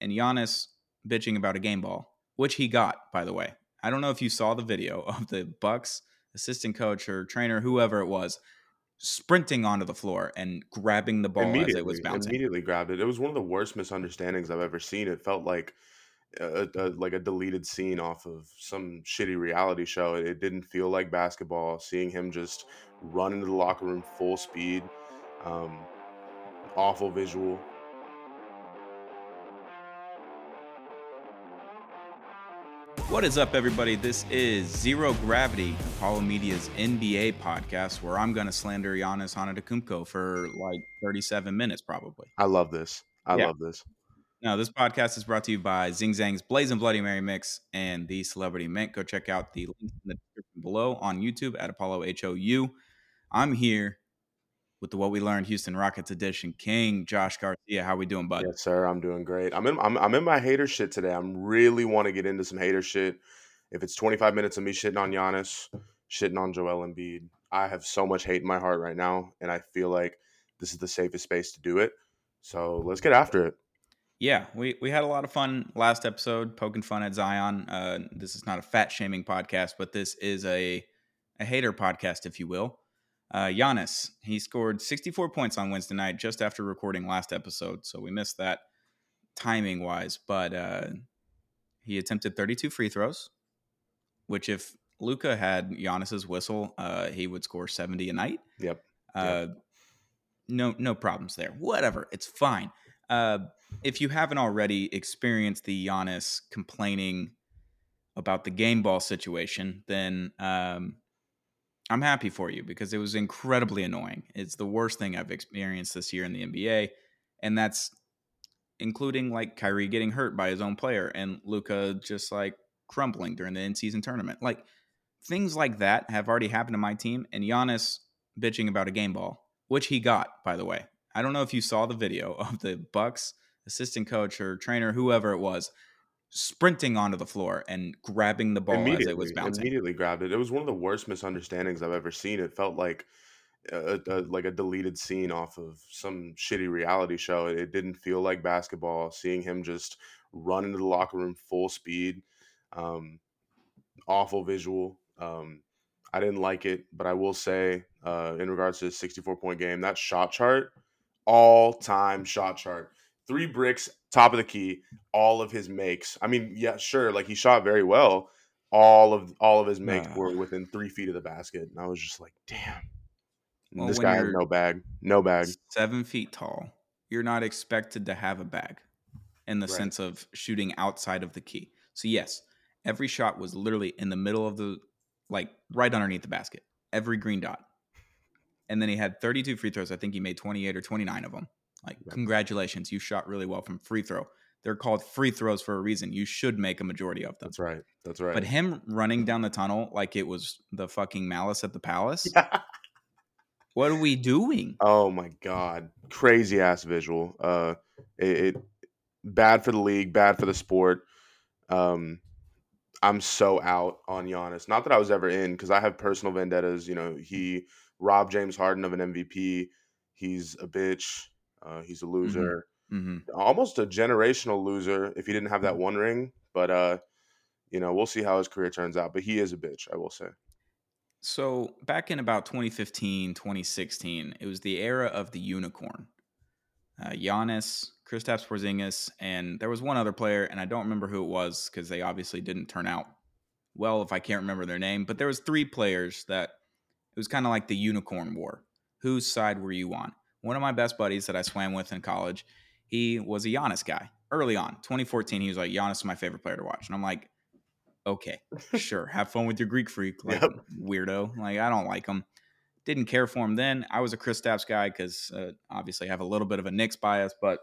and Giannis bitching about a game ball, which he got, by the way. I don't know if you saw the video of the Bucks assistant coach or trainer, whoever it was, sprinting onto the floor and grabbing the ball as it was bouncing. Immediately grabbed it. It was one of the worst misunderstandings I've ever seen. It felt like a, a, like a deleted scene off of some shitty reality show. It, it, didn't feel like basketball. Seeing him just run into the locker room full speed, um, awful visual. What is up, everybody? This is Zero Gravity, Apollo Media's NBA podcast, where I'm going to slander Giannis Antetokounmpo for like 37 minutes, probably. I love this. I yeah. love this. Now, this podcast is brought to you by Zing Zang's Blazing Bloody Mary Mix and the Celebrity Mint. Go check out the link in the description below on YouTube at Apollo HOU. I'm here with the What We Learned Houston Rockets edition. King Josh Garcia, how we doing, bud? Yes, sir. I'm doing great. I'm in. I'm, I'm in my hater shit today. I'm really want to get into some hater shit. If it's 25 minutes of me shitting on Giannis, shitting on Joel Embiid, I have so much hate in my heart right now, and I feel like this is the safest space to do it. So let's get after it. Yeah, we, we had a lot of fun last episode poking fun at Zion. Uh, this is not a fat shaming podcast, but this is a a hater podcast, if you will. Uh, Giannis, he scored 64 points on Wednesday night just after recording last episode, so we missed that timing wise. But uh, he attempted 32 free throws, which if Luka had Giannis's whistle, uh, he would score 70 a night. Yep. Uh, yep. No, no problems there. Whatever, it's fine. Uh, if you haven't already experienced the Giannis complaining about the game ball situation, then um, I'm happy for you because it was incredibly annoying. It's the worst thing I've experienced this year in the NBA, and that's including like Kyrie getting hurt by his own player and Luka just like crumbling during the in-season tournament. Like things like that have already happened to my team, and Giannis bitching about a game ball, which he got, by the way. I don't know if you saw the video of the Bucks assistant coach or trainer, whoever it was, sprinting onto the floor and grabbing the ball as it was bouncing. Immediately grabbed it. It was one of the worst misunderstandings I've ever seen. It felt like a, a, like a deleted scene off of some shitty reality show. It, didn't feel like basketball. Seeing him just run into the locker room full speed, um, awful visual. Um, I didn't like it, but I will say, uh, in regards to the 64 point game, that shot chart, all time shot chart three bricks, top of the key, all of his makes. I mean, yeah, sure, like he shot very well. All of all of his makes were within three feet of the basket, and I was just like, damn. Well, this guy has no bag, no bag. Seven feet tall. You're not expected to have a bag, in the right. sense of shooting outside of the key. So yes, every shot was literally in the middle of the, like right underneath the basket. Every green dot. And then he had 32 free throws. I think he made 28 or 29 of them. Like, congratulations, you shot really well from free throw. They're called free throws for a reason. You should make a majority of them. That's right. That's right. But him running down the tunnel like it was the fucking malice at the palace. what are we doing? Oh my god, crazy ass visual. Uh, it, it bad for the league, bad for the sport. Um, I'm so out on Giannis. Not that I was ever in because I have personal vendettas. You know, he robbed James Harden of an MVP. He's a bitch. Uh, he's a mm-hmm. loser, mm-hmm. almost a generational loser if he didn't have that mm-hmm. one ring. But uh, you know, we'll see how his career turns out. But he is a bitch, I will say. So back in about 2015, 2016, it was the era of the unicorn. Uh, Giannis, Kristaps Porzingis, and there was one other player, and I don't remember who it was because they obviously didn't turn out well if I can't remember their name. But there was three players that it was kind of like the unicorn war. Whose side were you on? One of my best buddies that I swam with in college, he was a Giannis guy early on. 2014, he was like, Giannis is my favorite player to watch. And I'm like, okay, sure. Have fun with your Greek freak, like yep. weirdo. Like, I don't like him. Didn't care for him then. I was a Kristaps guy because uh, obviously I have a little bit of a Knicks bias, but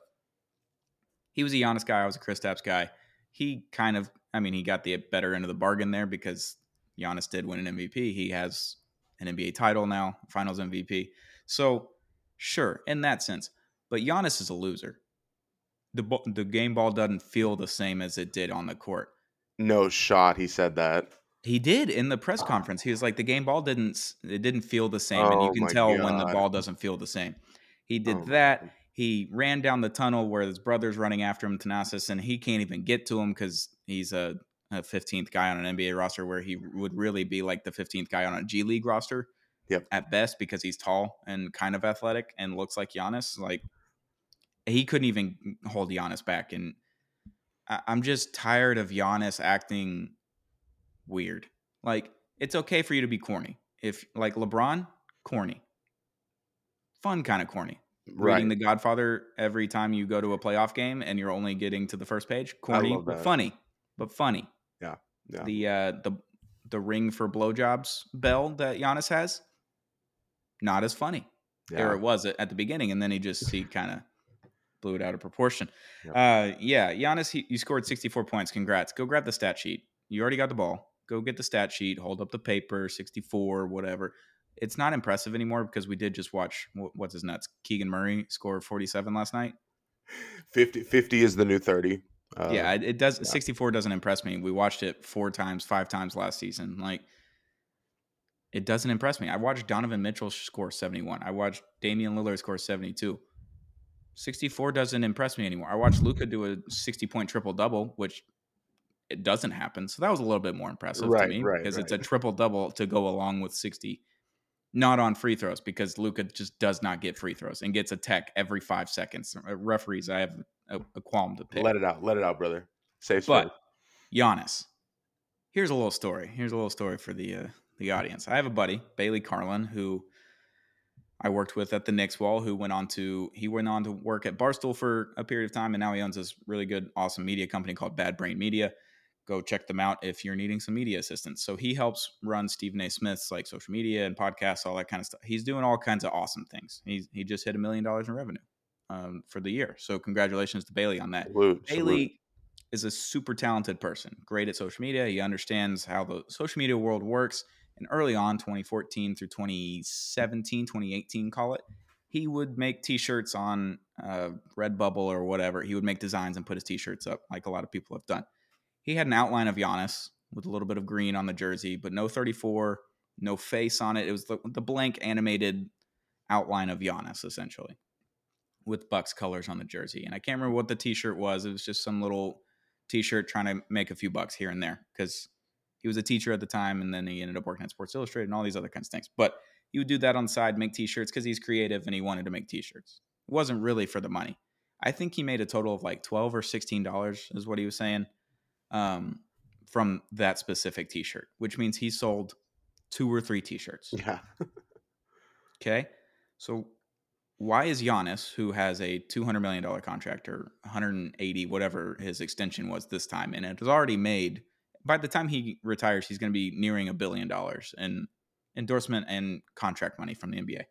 he was a Giannis guy. I was a Kristaps guy. He kind of, I mean, he got the better end of the bargain there because Giannis did win an MVP. He has an NBA title now, Finals MVP. So Sure, in that sense. But Giannis is a loser. The the game ball doesn't feel the same as it did on the court. No shot. He said that. He did in the press conference. He was like, the game ball didn't it didn't feel the same, oh and you oh can tell God. when the ball doesn't feel the same. He did oh that. he ran down the tunnel where his brother's running after him, Thanasis, and he can't even get to him because he's a, a 15th guy on an NBA roster where he would really be like the 15th guy on a G League roster. Yep. At best, because he's tall and kind of athletic and looks like Giannis. Like he couldn't even hold Giannis back. And I- I'm just tired of Giannis acting weird. Like it's okay for you to be corny. If like LeBron, corny. Fun kind of corny Right. reading The Godfather every time you go to a playoff game and you're only getting to the first page. Corny, but funny, but funny. Yeah, yeah. The uh, the the ring for blowjobs bell that Giannis has, not as funny. yeah. Or it was at the beginning, and then he just he kind of blew it out of proportion. Uh, yeah, Giannis, he, you scored 64 points. Congrats. Go grab the stat sheet. You already got the ball. Go get the stat sheet. Hold up the paper. 64, whatever. It's not impressive anymore because we did just watch what's his nuts. Keegan Murray score 47 last night. 50, 50 is the new 30. Uh, yeah, it, it does. yeah. 64 doesn't impress me. We watched it four times, five times last season. Like, it doesn't impress me. I watched Donovan Mitchell score 71. I watched Damian Lillard score 72. 64 doesn't impress me anymore. I watched Luka do a 60 point triple double, which it doesn't happen. So that was a little bit more impressive to me right, because it's a triple double to go along with 60. Not on free throws because Luka just does not get free throws and gets a tech every five seconds. Uh, Referees, I have a, a qualm to pick. Let it out. Let it out, brother. Safe But. Giannis, here's a little story. Here's a little story for the uh, the audience. I have a buddy, Bailey Carlin, who I worked with at the Knicks wall, who went on to he went on to work at Barstool for a period of time, and now he owns this really good, awesome media company called Bad Brain Media. Go check them out if you're needing some media assistance. So he helps run Stephen A. Smith's like social media and podcasts, all that kind of stuff. He's doing all kinds of awesome things. He's he just hit a million dollars in revenue um, for the year. So congratulations to Bailey on that. Salute, salute. Bailey is a super talented person, great at social media. He understands how the social media world works. And early on, 2014 through 2017, 2018, call it, he would make t shirts on uh, Redbubble or whatever. He would make designs and put his t shirts up, like a lot of people have done. He had an outline of Giannis with a little bit of green on the jersey, but no 34, no face on it. It was the, the blank animated outline of Giannis, essentially, with Bucks colors on the jersey. And I can't remember what the t shirt was. It was just some little t-shirt trying to make a few bucks here and there because he was a teacher at the time and then he ended up working at sports illustrated and all these other kinds of things but he would do that on the side make t-shirts because he's creative and he wanted to make t-shirts it wasn't really for the money i think he made a total of like 12 or 16 dollars is what he was saying um, from that specific t-shirt which means he sold two or three t-shirts Yeah. Okay. So why is Giannis, who has a $200 million contract or 180, whatever his extension was this time, and it has already made, by the time he retires, he's going to be nearing a billion dollars in endorsement and contract money from the NBA.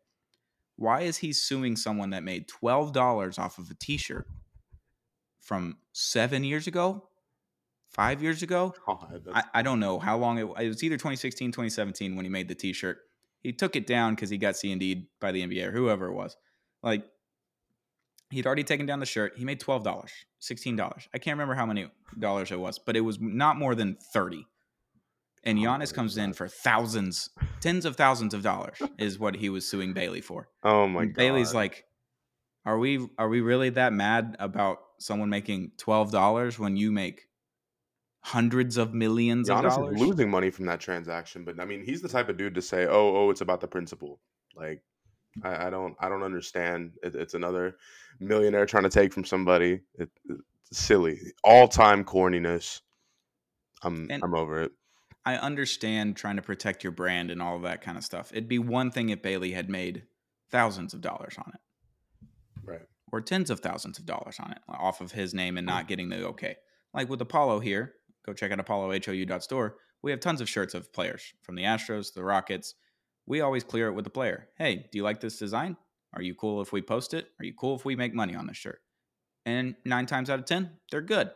Why is he suing someone that made $12 off of a t shirt from seven years ago? Five years ago? God, I, I don't know how long it, it was either 2016 2017 when he made the t-shirt he took it down because he got c and d by the nba or whoever it was like he'd already taken down the shirt. He made $12 $16 i can't remember how many dollars it was but it was not more than 30 and Oh, Giannis my comes in for thousands tens of thousands of dollars is what he was suing bailey for. Oh my and god. bailey's like are we are we really that mad about someone making $12 when you make hundreds of millions of Giannis dollars? is losing money from that transaction, but I mean, he's the type of dude to say, "Oh, oh, it's about the principle." Like, I, I don't, I don't understand. It, it's another millionaire trying to take from somebody. It, it's silly, all time corniness. I'm, And- I'm over it. I understand trying to protect your brand and all of that kind of stuff. It'd be one thing if Bailey had made thousands of dollars on it Right. or tens of thousands of dollars on it off of his name and not getting the okay. Like with Apollo here, go check out apollohou.store. We have tons of shirts of players from the Astros, the Rockets. We always clear it with the player. Hey, do you like this design? Are you cool if we post it? Are you cool if we make money on this shirt? And nine times out of 10, they're good.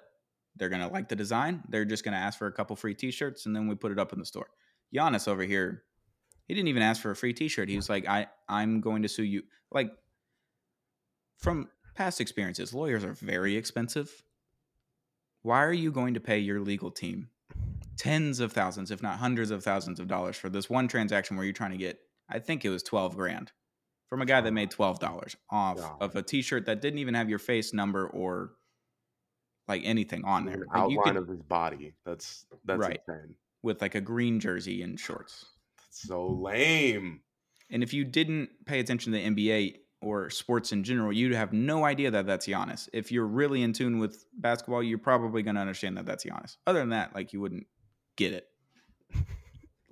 They're going to like the design. They're just going to ask for a couple free t shirts and then we put it up in the store. Giannis over here, he didn't even ask for a free t shirt. He was like, I, I'm going to sue you. Like, from past experiences, lawyers are very expensive. Why are you going to pay your legal team tens of thousands, if not hundreds of thousands of dollars for this one transaction where you're trying to get, I think it was 12 grand from a guy that made twelve dollars off of a T-shirt that didn't even have your face number or like anything on there. Like outline could, of his body. That's that's right. insane. With like a green jersey and shorts. That's so lame. And if you didn't pay attention to the NBA or sports in general, you'd have no idea that that's Giannis. If you're really in tune with basketball, you're probably going to understand that that's Giannis. Other than that, like you wouldn't get it.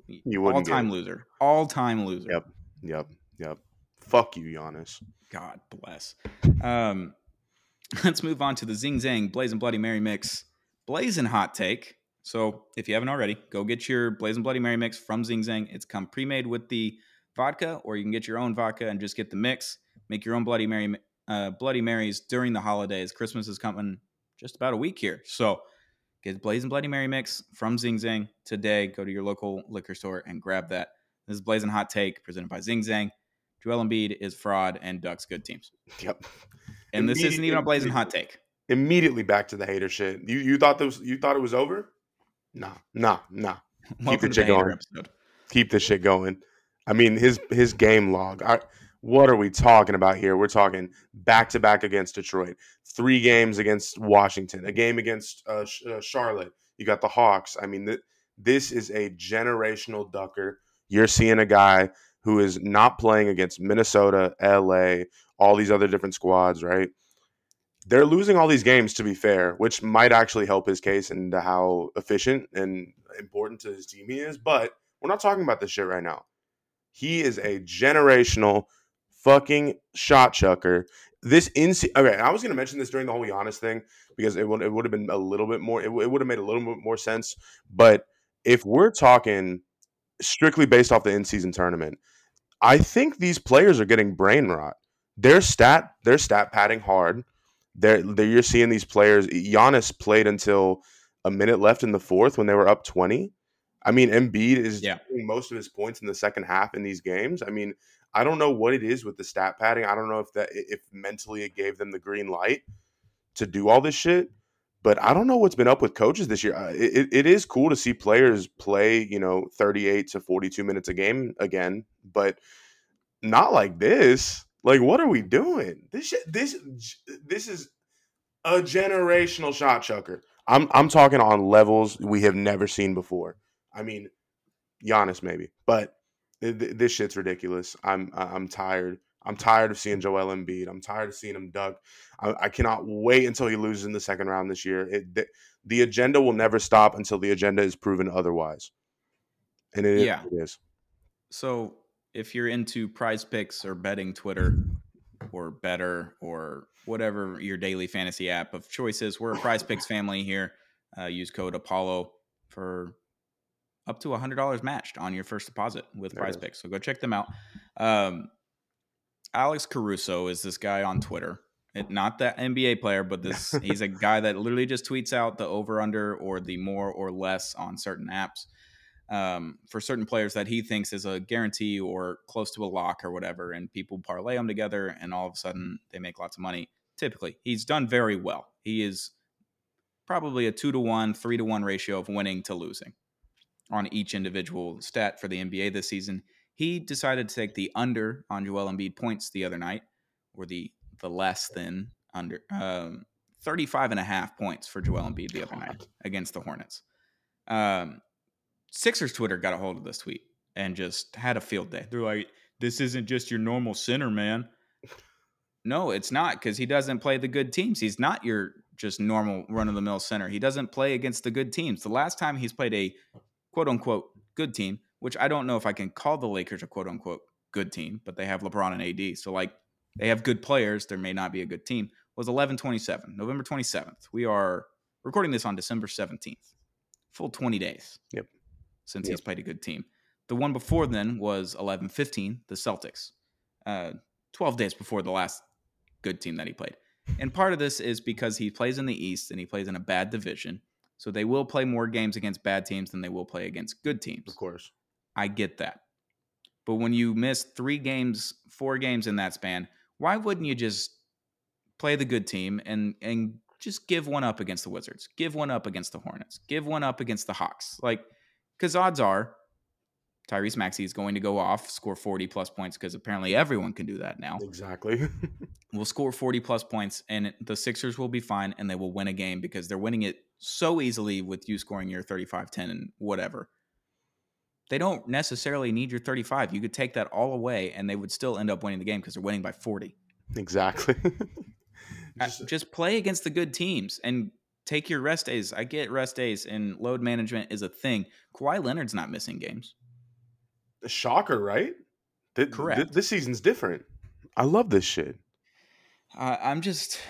You wouldn't. All time loser. All time loser. Yep. Yep. Yep. Fuck you, Giannis. God bless. Um, let's move on to the Zing Zang Blazing Bloody Mary mix. Blazing hot take. So if you haven't already, go get your Blazing Bloody Mary mix from Zing Zang. It's come pre-made with the vodka, or you can get your own vodka and just get the mix. Make your own Bloody Mary, uh, Bloody Marys during the holidays. Christmas is coming just about a week here, so get Blazing Bloody Mary mix from Zing Zang today. Go to your local liquor store and grab that. This is Blazing Hot Take presented by Zing Zang. Joel Embiid is fraud and Ducks good teams. Yep. And this isn't even a blazing hot take. Immediately back to the hater shit. You you thought this you thought it was over? Nah, nah, nah. Keep the shit going. Episode. Keep the shit going. I mean his his game log. I, what are we talking about here? We're talking back to back against Detroit, three games against Washington, a game against uh, uh, Charlotte. You got the Hawks. I mean, th- this is a generational ducker. You're seeing a guy who is not playing against Minnesota, LA, all these other different squads, right? They're losing all these games, to be fair, which might actually help his case into how efficient and important to his team he is. But we're not talking about this shit right now. He is a generational fucking shot chucker. This in okay, I was gonna mention this during the whole Giannis thing because it would it would have been a little bit more it, it would have made a little bit more sense. But if we're talking strictly based off the in season tournament, I think these players are getting brain rot. Their stat, their stat padding hard. They're, they're, you're seeing these players. Giannis played until a minute left in the fourth when they were up twenty. I mean, Embiid is yeah. most of his points in the second half in these games. I mean, I don't know what it is with the stat padding. I don't know if that if mentally it gave them the green light to do all this shit. But I don't know what's been up with coaches this year. Uh, it, it is cool to see players play, you know, 38 to 42 minutes a game again, but not like this. Like, what are we doing? This this this is a generational shot chucker. I'm I'm talking on levels we have never seen before. I mean, Giannis maybe, but this shit's ridiculous. I'm I'm tired. I'm tired of seeing Joel Embiid. I'm tired of seeing him dug. I, I cannot wait until he loses in the second round this year. It, the, the, agenda will never stop until the agenda is proven otherwise. And it, yeah. it is. So if you're into PrizePicks or betting Twitter or better or whatever your daily fantasy app of choice is, we're a PrizePicks family here. Uh, use code Apollo for up to $100 matched on your first deposit with there PrizePicks. So go check them out. Um, Alex Caruso is this guy on Twitter. It, not that NBA player, but this he's a guy that literally just tweets out the over under or the more or less on certain apps um, for certain players that he thinks is a guarantee or close to a lock or whatever, and people parlay them together, and all of a sudden they make lots of money. Typically, he's done very well. He is probably a two to one, three to one ratio of winning to losing on each individual stat for the NBA this season. He decided to take the under on Joel Embiid points the other night, or the the less than under um, 35 and a half points for Joel Embiid the other night against the Hornets. Um, Sixers Twitter got a hold of this tweet and just had a field day. They're like, "This isn't just your normal center, man." No, it's not because he doesn't play the good teams. He's not your just normal run of the mill center. He doesn't play against the good teams. The last time he's played a quote unquote good team which I don't know if I can call the Lakers a quote unquote good team, but they have LeBron and AD. So, like, they have good players. There may not be a good team. Was 11 27, November 27th. We are recording this on December 17th. Full 20 days. Yep. Since yep. he's played a good team. The one before then was 11 15, the Celtics. Uh, 12 days before the last good team that he played. And part of this is because he plays in the East and he plays in a bad division. So they will play more games against bad teams than they will play against good teams. Of course. I get that. But when you miss three games, four games in that span, why wouldn't you just play the good team and and just give one up against the Wizards, give one up against the Hornets, give one up against the Hawks? Like, because odds are Tyrese Maxey is going to go off, score 40 plus points because apparently everyone can do that now. Exactly. we'll score 40 plus points and the Sixers will be fine and they will win a game because they're winning it so easily with you scoring your 35 10 and whatever. They don't necessarily need your 35. You could take that all away and they would still end up winning the game because they're winning by 40. Exactly. Uh, just, just play against the good teams and take your rest days. I get rest days and load management is a thing. Kawhi Leonard's not missing games. A shocker, right? Th- Correct. th- this season's different. I love this shit. Uh, I'm just,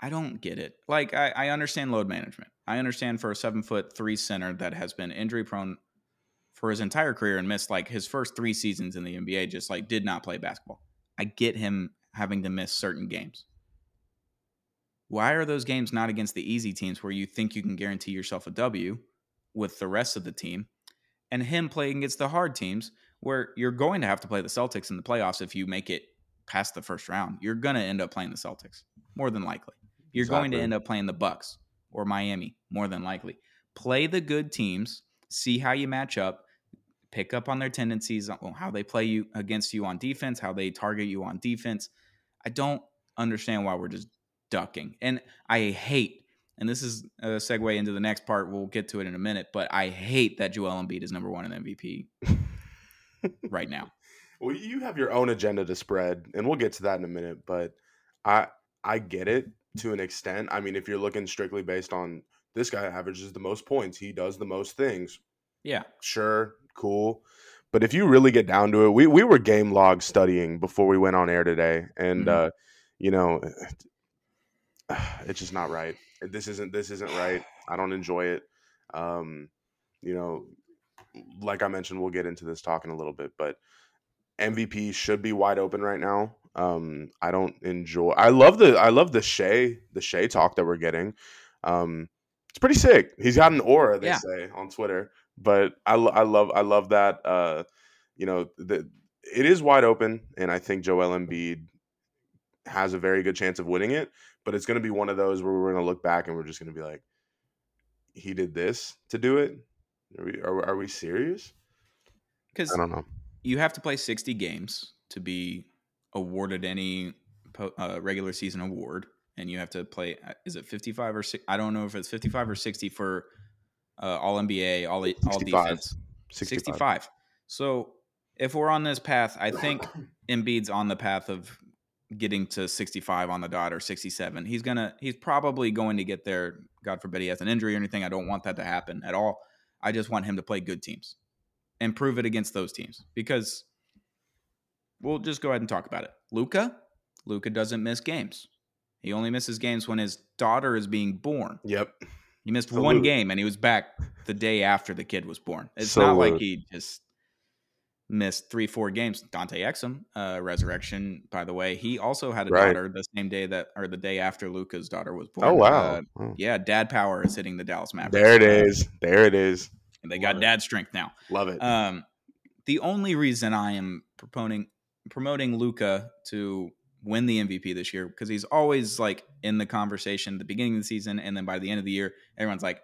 I don't get it. Like, I, I understand load management. I understand for a seven foot three center that has been injury prone for his entire career and missed like his first three seasons in the NBA, just like did not play basketball. I get him having to miss certain games. Why are those games not against the easy teams where you think you can guarantee yourself a W with the rest of the team and him playing against the hard teams where you're going to have to play the Celtics in the playoffs if you make it past the first round. You're going to end up playing the Celtics more than likely. You're exactly. going to end up playing the Bucks or Miami more than likely. Play the good teams, see how you match up, pick up on their tendencies, how they play you against you on defense, how they target you on defense. I don't understand why we're just ducking. And I hate, and this is a segue into the next part. We'll get to it in a minute, but I hate that Joel Embiid is number one in MVP right now. Well, you have your own agenda to spread, and we'll get to that in a minute. But I I get it to an extent. I mean, if you're looking strictly based on this guy averages the most points, he does the most things. Yeah, sure, cool. But if you really get down to it, we we were game log studying before we went on air today, and mm-hmm. uh, you know, it's just not right. This isn't this isn't right. I don't enjoy it. Um, you know, like I mentioned, we'll get into this talk in a little bit, but MVP should be wide open right now. Um, I don't enjoy. I love the I love the Shai the Shai talk that we're getting. Um, it's pretty sick. He's got an aura, they yeah. say on Twitter. But I, I love I love that. Uh, you know, the, it is wide open, and I think Joel Embiid has a very good chance of winning it. But it's going to be one of those where we're going to look back and we're just going to be like, he did this to do it. Are we are, are we serious? Because I don't know. You have to play sixty games to be awarded any uh, regular season award, and you have to play. Uh, is it fifty five or six? I don't know if it's fifty five or sixty for uh, all NBA, all all defense. 65. 65. So if we're on this path, I think Embiid's on the path of getting to 65 on the dot or 67. He's gonna he's probably going to get there. God forbid he has an injury or anything. I don't want that to happen at all. I just want him to play good teams and prove it against those teams because we'll just go ahead and talk about it. Luka, Luka doesn't miss games. He only misses games when his daughter is being born. Yep. He missed Salute. one game and he was back the day after the kid was born. It's Salute. not like he just missed three, four games. Dante Exum, uh, resurrection, by the way, he also had a right. daughter the same day that, or the day after Luka's daughter was born. Oh wow! Uh, Yeah, dad power is hitting the Dallas Mavericks. There it is. There it is. And they Love got it. dad strength now. Love it. Um, the only reason I am promoting promoting Luka to win the MVP this year because he's always like in the conversation at the beginning of the season, and then by the end of the year, everyone's like,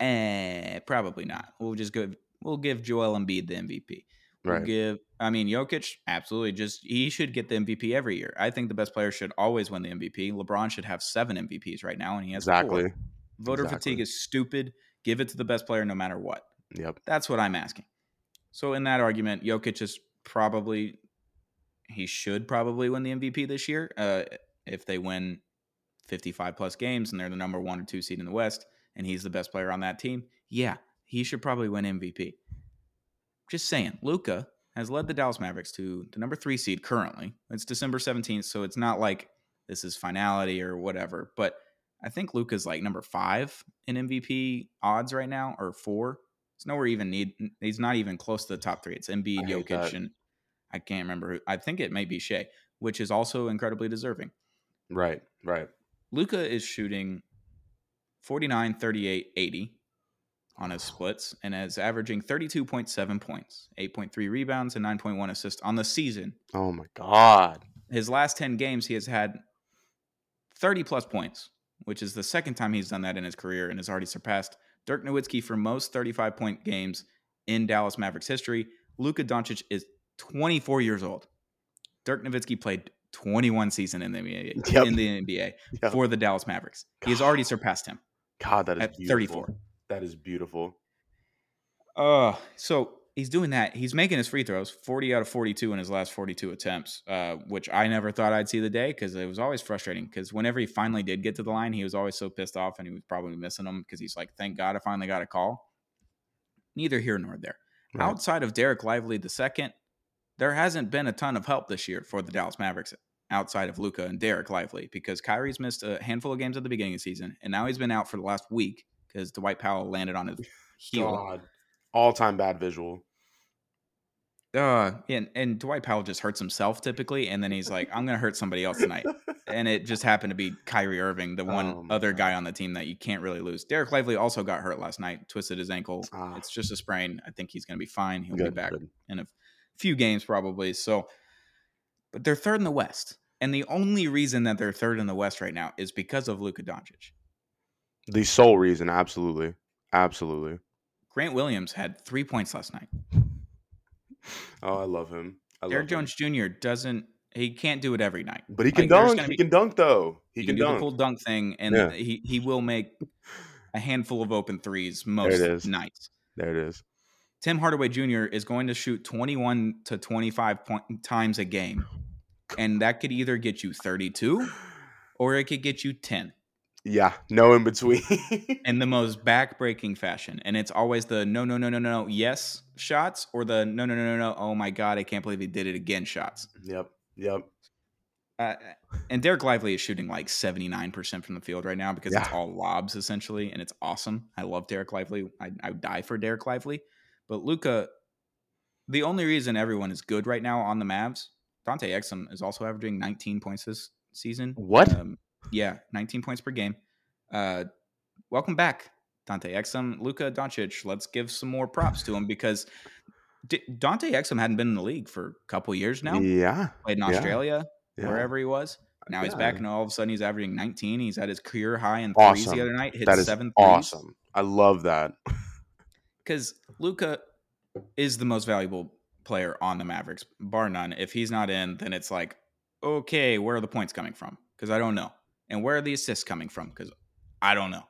"Eh, probably not." We'll just go. We'll give Joel Embiid the MVP. Right. Give I mean Jokic absolutely just he should get the MVP every year. I think the best player should always win the MVP. LeBron should have seven MVPs right now, and he has exactly. Four. Voter exactly. fatigue is stupid. Give it to the best player no matter what. Yep. That's what I'm asking. So in that argument, Jokic is probably he should probably win the MVP this year. Uh, if they win 55 plus games and they're the number one or two seed in the West, and he's the best player on that team, yeah, he should probably win MVP. Just saying, Luka has led the Dallas Mavericks to the number three seed currently. It's December 17th, so it's not like this is finality or whatever. But I think Luka's like number five in MVP odds right now, or four. It's nowhere even need. He's not even close to the top three. It's Embiid, Jokic, that. and I can't remember who. I think it may be Shai, which is also incredibly deserving. Right, right. Luka is shooting 49, 38, 80 on his splits and is averaging 32.7 points, 8.3 rebounds, and 9.1 assists on the season. Oh my God. His last 10 games, he has had 30 plus points, which is the second time he's done that in his career and has already surpassed Dirk Nowitzki for most 35 point games in Dallas Mavericks history. Luka Doncic is 24 years old. Dirk Nowitzki played 21 season in the NBA Yep. in the NBA Yep. for the Dallas Mavericks. He has already surpassed him God, that is at beautiful. 34. That is beautiful. Uh, so he's doing that. He's making his free throws, 40 out of 42 in his last 42 attempts, uh, which I never thought I'd see the day because it was always frustrating. Because whenever he finally did get to the line, he was always so pissed off and he was probably missing them because he's like, thank God I finally got a call. Neither here nor there. Right. Outside of Dereck Lively the second, there hasn't been a ton of help this year for the Dallas Mavericks outside of Luka and Dereck Lively because Kyrie's missed a handful of games at the beginning of the season and now he's been out for the last week because Dwight Powell landed on his heel. God. All time bad visual. Uh, and, and Dwight Powell just hurts himself typically, and then he's like, "I'm gonna hurt somebody else tonight," and it just happened to be Kyrie Irving, the one Oh other God. guy on the team that you can't really lose. Dereck Lively also got hurt last night, twisted his ankle. Ah. It's just a sprain. I think he's gonna be fine. He'll be back good. in a few games probably. So, but they're third in the West, and the only reason that they're third in the West right now is because of Luka Doncic. The sole reason, absolutely. Absolutely. Grant Williams had three points last night. Oh, I love him. I Derrick love him. Jones Jr. doesn't. He can't do it every night. But he can Like, dunk. gonna He be- can dunk though. He, He can, can, do dunk. the cool dunk thing, and Yeah. he he will make a handful of open threes most nights. There it is. Tim Hardaway Jr. is going to shoot 21 to 25 point, times a game, and that could either get you 32 or it could get you 10 Yeah, no in between. in the most backbreaking fashion. And it's always the no, no, no, no, no, yes shots or the no, no, no, no, no, oh my God, I can't believe he did it again shots. yep. Yep. Uh, and Dereck Lively is shooting like 79% from the field right now because it's all lobs essentially, and it's awesome. I love Dereck Lively. I, I would die for Dereck Lively. But Luka, the only reason everyone is good right now on the Mavs, Dante Exum is also averaging 19 points this season. What? Um, yeah, 19 points per game. Uh, welcome back, Dante Exum. Luka Doncic, let's give some more props to him because D- Dante Exum hadn't been in the league for a couple years now. Yeah. Played in Australia yeah. wherever he was. Now he's back, and all of a sudden he's averaging 19. He's at his career high in threes Awesome. the other night. Hit That is seven threes. awesome. I love that. Because Luka is the most valuable player on the Mavericks, bar none. If he's not in, then it's like, okay, where are the points coming from? Because I don't know. And where are the assists coming from? Because I don't know.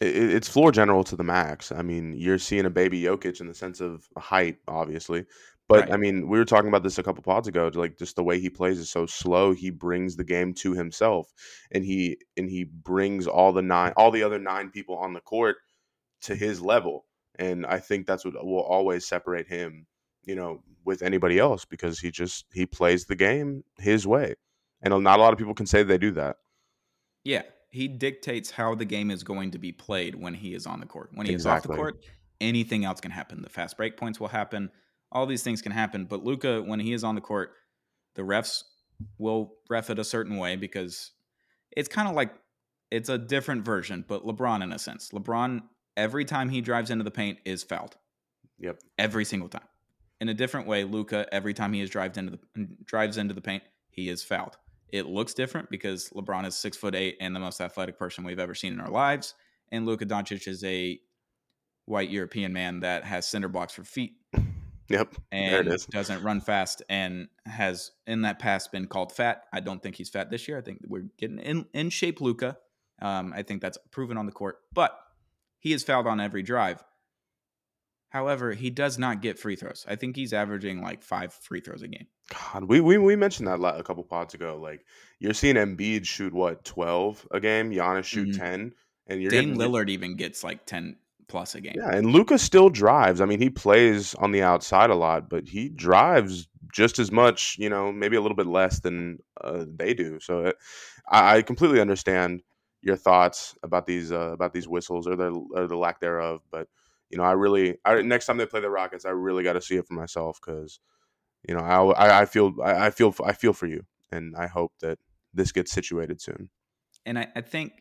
It, it- it's floor general to the max. I mean, you're seeing a baby Jokic in the sense of height, obviously. But Right. I mean, we were talking about this a couple pods ago. Like just the way he plays is so slow. He brings the game to himself, and he and he brings all the nine, all the other nine people on the court to his level. And I think that's what will always separate him, you know, with anybody else because he just he plays the game his way, and not a lot of people can say they do that. Yeah, he dictates how the game is going to be played when he is on the court. When he is off the court, anything else can happen. The fast break points will happen. All these things can happen. But Luka, when he is on the court, the refs will ref it a certain way because it's kind of like it's a different version, but LeBron in a sense. LeBron, every time he drives into the paint, is fouled. Yep. Every single time. In a different way, Luka, every time he is drives into the drives into the paint, he is fouled. It looks different because LeBron is six foot eight and the most athletic person we've ever seen in our lives, and Luka Doncic is a white European man that has cinder blocks for feet Yep. there it and doesn't run fast and has in that past been called fat. I don't think he's fat this year. I think we're getting in, in shape, Luka. Um, I think that's proven on the court, but he is fouled on every drive. However, he does not get free throws. I think he's averaging like five free throws a game. God, we, we we mentioned that la- a couple pods ago. Like you're seeing Embiid shoot what twelve a game, Giannis shoot Mhm. ten, and you're Dame getting Lillard even gets like 10 plus a game. Yeah, and Luka still drives. I mean, he plays on the outside a lot, but he drives just as much. You know, maybe a little bit less than uh, they do. So it, I, I completely understand your thoughts about these uh, about these whistles or the or the lack thereof. But you know, I really I, next time they play the Rockets, I really got to see it for myself because you know I, I, I feel I, feel I feel for you, and I hope that this gets situated soon. And I, I think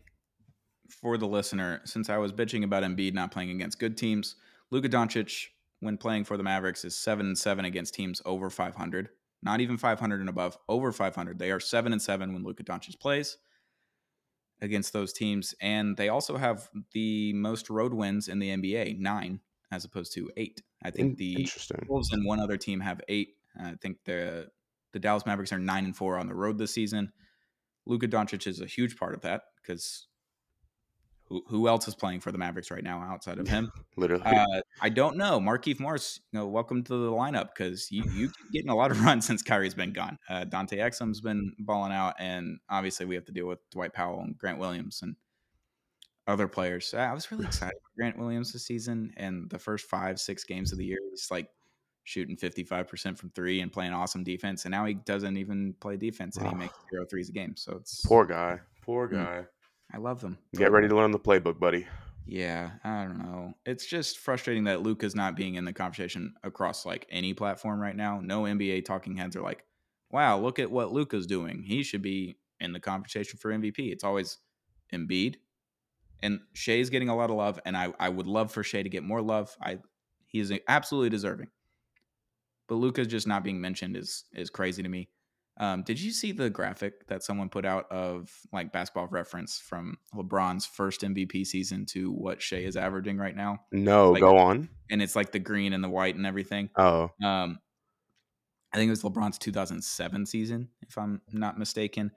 for the listener, since I was bitching about Embiid not playing against good teams, Luka Doncic, when playing for the Mavericks, is seven and seven against teams over 500. Not even 500 and above, over 500. They are seven and seven when Luka Doncic plays against those teams, and they also have the most road wins in the NBA, nine as opposed to eight. I think the. Wolves and one other team have eight. I think the the Dallas Mavericks are nine and four on the road this season. Luka Doncic is a huge part of that because who, who else is playing for the Mavericks right now outside of him? Literally. Uh, I don't know. Markieff Morris, you know, welcome to the lineup because you you getting a lot of runs since Kyrie's been gone. Uh, Dante Exum's been balling out, and obviously we have to deal with Dwight Powell and Grant Williams and other players. I was really excited for Grant Williams this season, and the first five six games of the year, he's like shooting fifty five percent from three and playing awesome defense, and now he doesn't even play defense, and he makes zero threes a game. So it's Poor guy. Poor Mm. guy. I love them. Get ready to learn the playbook, buddy. Yeah, I don't know. It's just frustrating that Luka's not being in the conversation across like any platform right now. No NBA talking heads are like, "Wow, look at what Luka's doing. He should be in the conversation for MVP." It's always Embiid, and Shai's getting a lot of love, and I I would love for Shai to get more love. I he is absolutely deserving, but Luka's just not being mentioned is is crazy to me. Um, did you see the graphic that someone put out of like basketball reference from LeBron's first MVP season to what Shai is averaging right now? No, Like- go on. And it's like the green and the white and everything. Oh, Um, I think it was LeBron's 2007 season, if I'm not mistaken.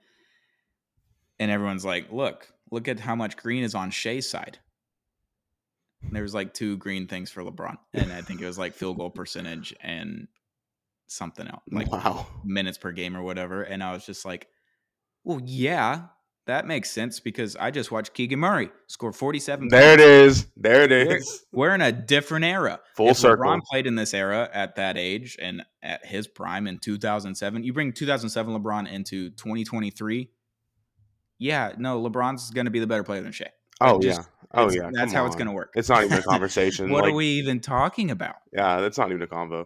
And everyone's like, look, look at how much green is on Shai's side. And there was like two green things for LeBron. And I think it was like field goal percentage and something else, like wow. minutes per game or whatever. And I was just like, well, yeah, that makes sense because I just watched Keegan Murray score 47 There it points. is. There it is. We're- We're in a different era. Full if circle. LeBron played in this era at that age and at his prime in 2007, you bring 2007 LeBron into 2023. Yeah, no, LeBron's going to be the better player than Shai. Oh just- yeah. Oh yeah. that's come how it's going to work. It's not even a conversation. what like, are we even talking about? Yeah, that's not even a convo.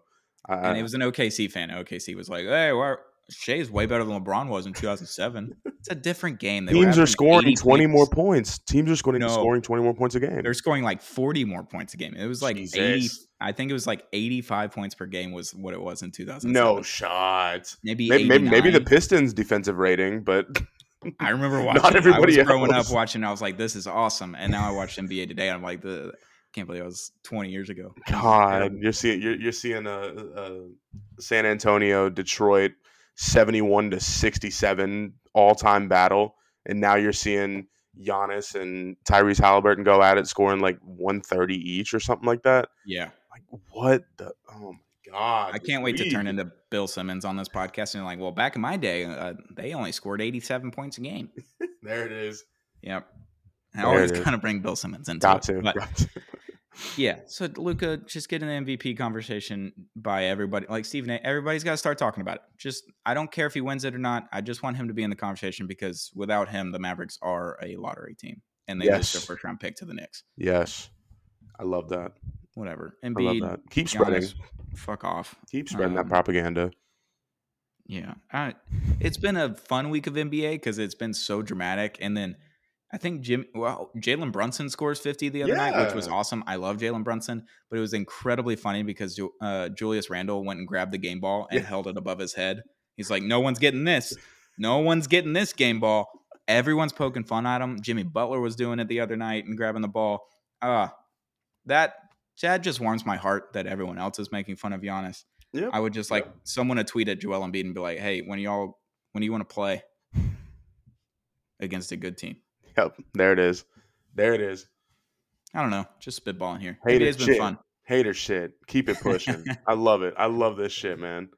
Uh, and it was an OKC fan. OKC was like, "Hey, why, Shai's way better than LeBron was in 2007." it's a different game. They teams are scoring 80 20 more points. points. Teams are scoring No. scoring 20 more points a game. They're scoring like 40 more points a game. It was like 80. I think it was like 85 points per game was what it was in 2007. no shot. maybe Maybe, maybe, maybe the Pistons' defensive rating, but I remember watching. Not watching. everybody I was growing up watching. I was like, "This is awesome," and now I watch NBA today. I'm like, "The can't believe it was 20 years ago." God, you're seeing you're, you're seeing a, a San Antonio Detroit 71 to 67 all time battle, and now you're seeing Giannis and Tyrese Halliburton go at it, scoring like 130 each or something like that. Yeah, Like what the? Oh my god! I can't wait to turn into Bill Simmons on this podcast and like, well, back in my day, uh, they only scored 87 points a game. There it is. Yep. I always kind of bring Bill Simmons into Got it. to. But got to. Yeah, so Luka just getting the MVP conversation by everybody. Like Stephen A. Everybody's got to start talking about it. Just I don't care if he wins it or not. I just want him to be in the conversation because without him, the Mavericks are a lottery team and they lose their first round pick to the Knicks. Yes, I love that. Whatever. And be. Keep spreading. Giannis, fuck off. Keep spreading Um, that propaganda. Yeah, I, it's been a fun week of NBA because it's been so dramatic. And then I think Jim, well, Jalen Brunson scores fifty the other night, which was awesome. I love Jalen Brunson, but it was incredibly funny because uh, Julius Randle went and grabbed the game ball and Yeah. held it above his head. He's like, "No one's getting this. No one's getting this game ball." Everyone's poking fun at him. Jimmy Butler was doing it the other night and grabbing the ball. Ah, that that just warms my heart that everyone else is making fun of Giannis. Yep. I would just like someone to tweet at Joel Embiid and be like, "Hey, when y'all when do you want to play against a good team?" Yep. There it is. There it is. I don't know, just spitballing here. Hater NBA's been shit. fun. Hater shit. Keep it pushing. I love it. I love this shit, man.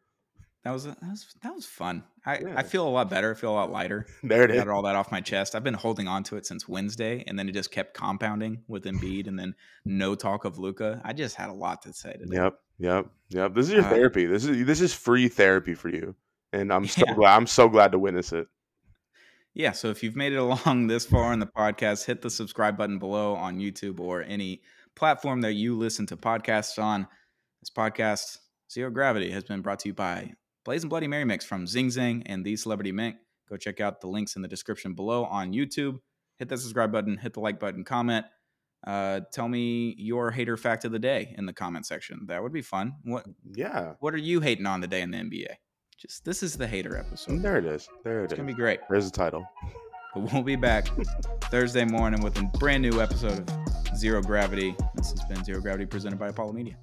That was that was that was fun. I Yeah. I feel a lot better. I feel a lot lighter. There it I is. got all that off my chest. I've been holding on to it since Wednesday, and then it just kept compounding with Embiid, and then no talk of Luka. I just had a lot to say today. Yep. Yep. Yep. This is your Uh, therapy. This is this is free therapy for you. And I'm so Yeah. glad I'm so glad to witness it. Yeah, so if you've made it along this far in the podcast, hit the subscribe button below on YouTube or any platform that you listen to podcasts on. This podcast, Zero Gravity, has been brought to you by Blazing Bloody Mary Mix from Zing Zang and The Celebrity Mint. Go check out the links in the description below on YouTube. Hit the subscribe button, hit the like button, comment. Uh, tell me your hater fact of the day in the comment section. That would be fun. What Yeah. What are you hating on today in the NBA? Just this is the hater episode. There it is. There it It's is. gonna be great. There's the title. But we'll be back Thursday morning with a brand new episode of Zero Gravity. This has been Zero Gravity presented by Apollo Media.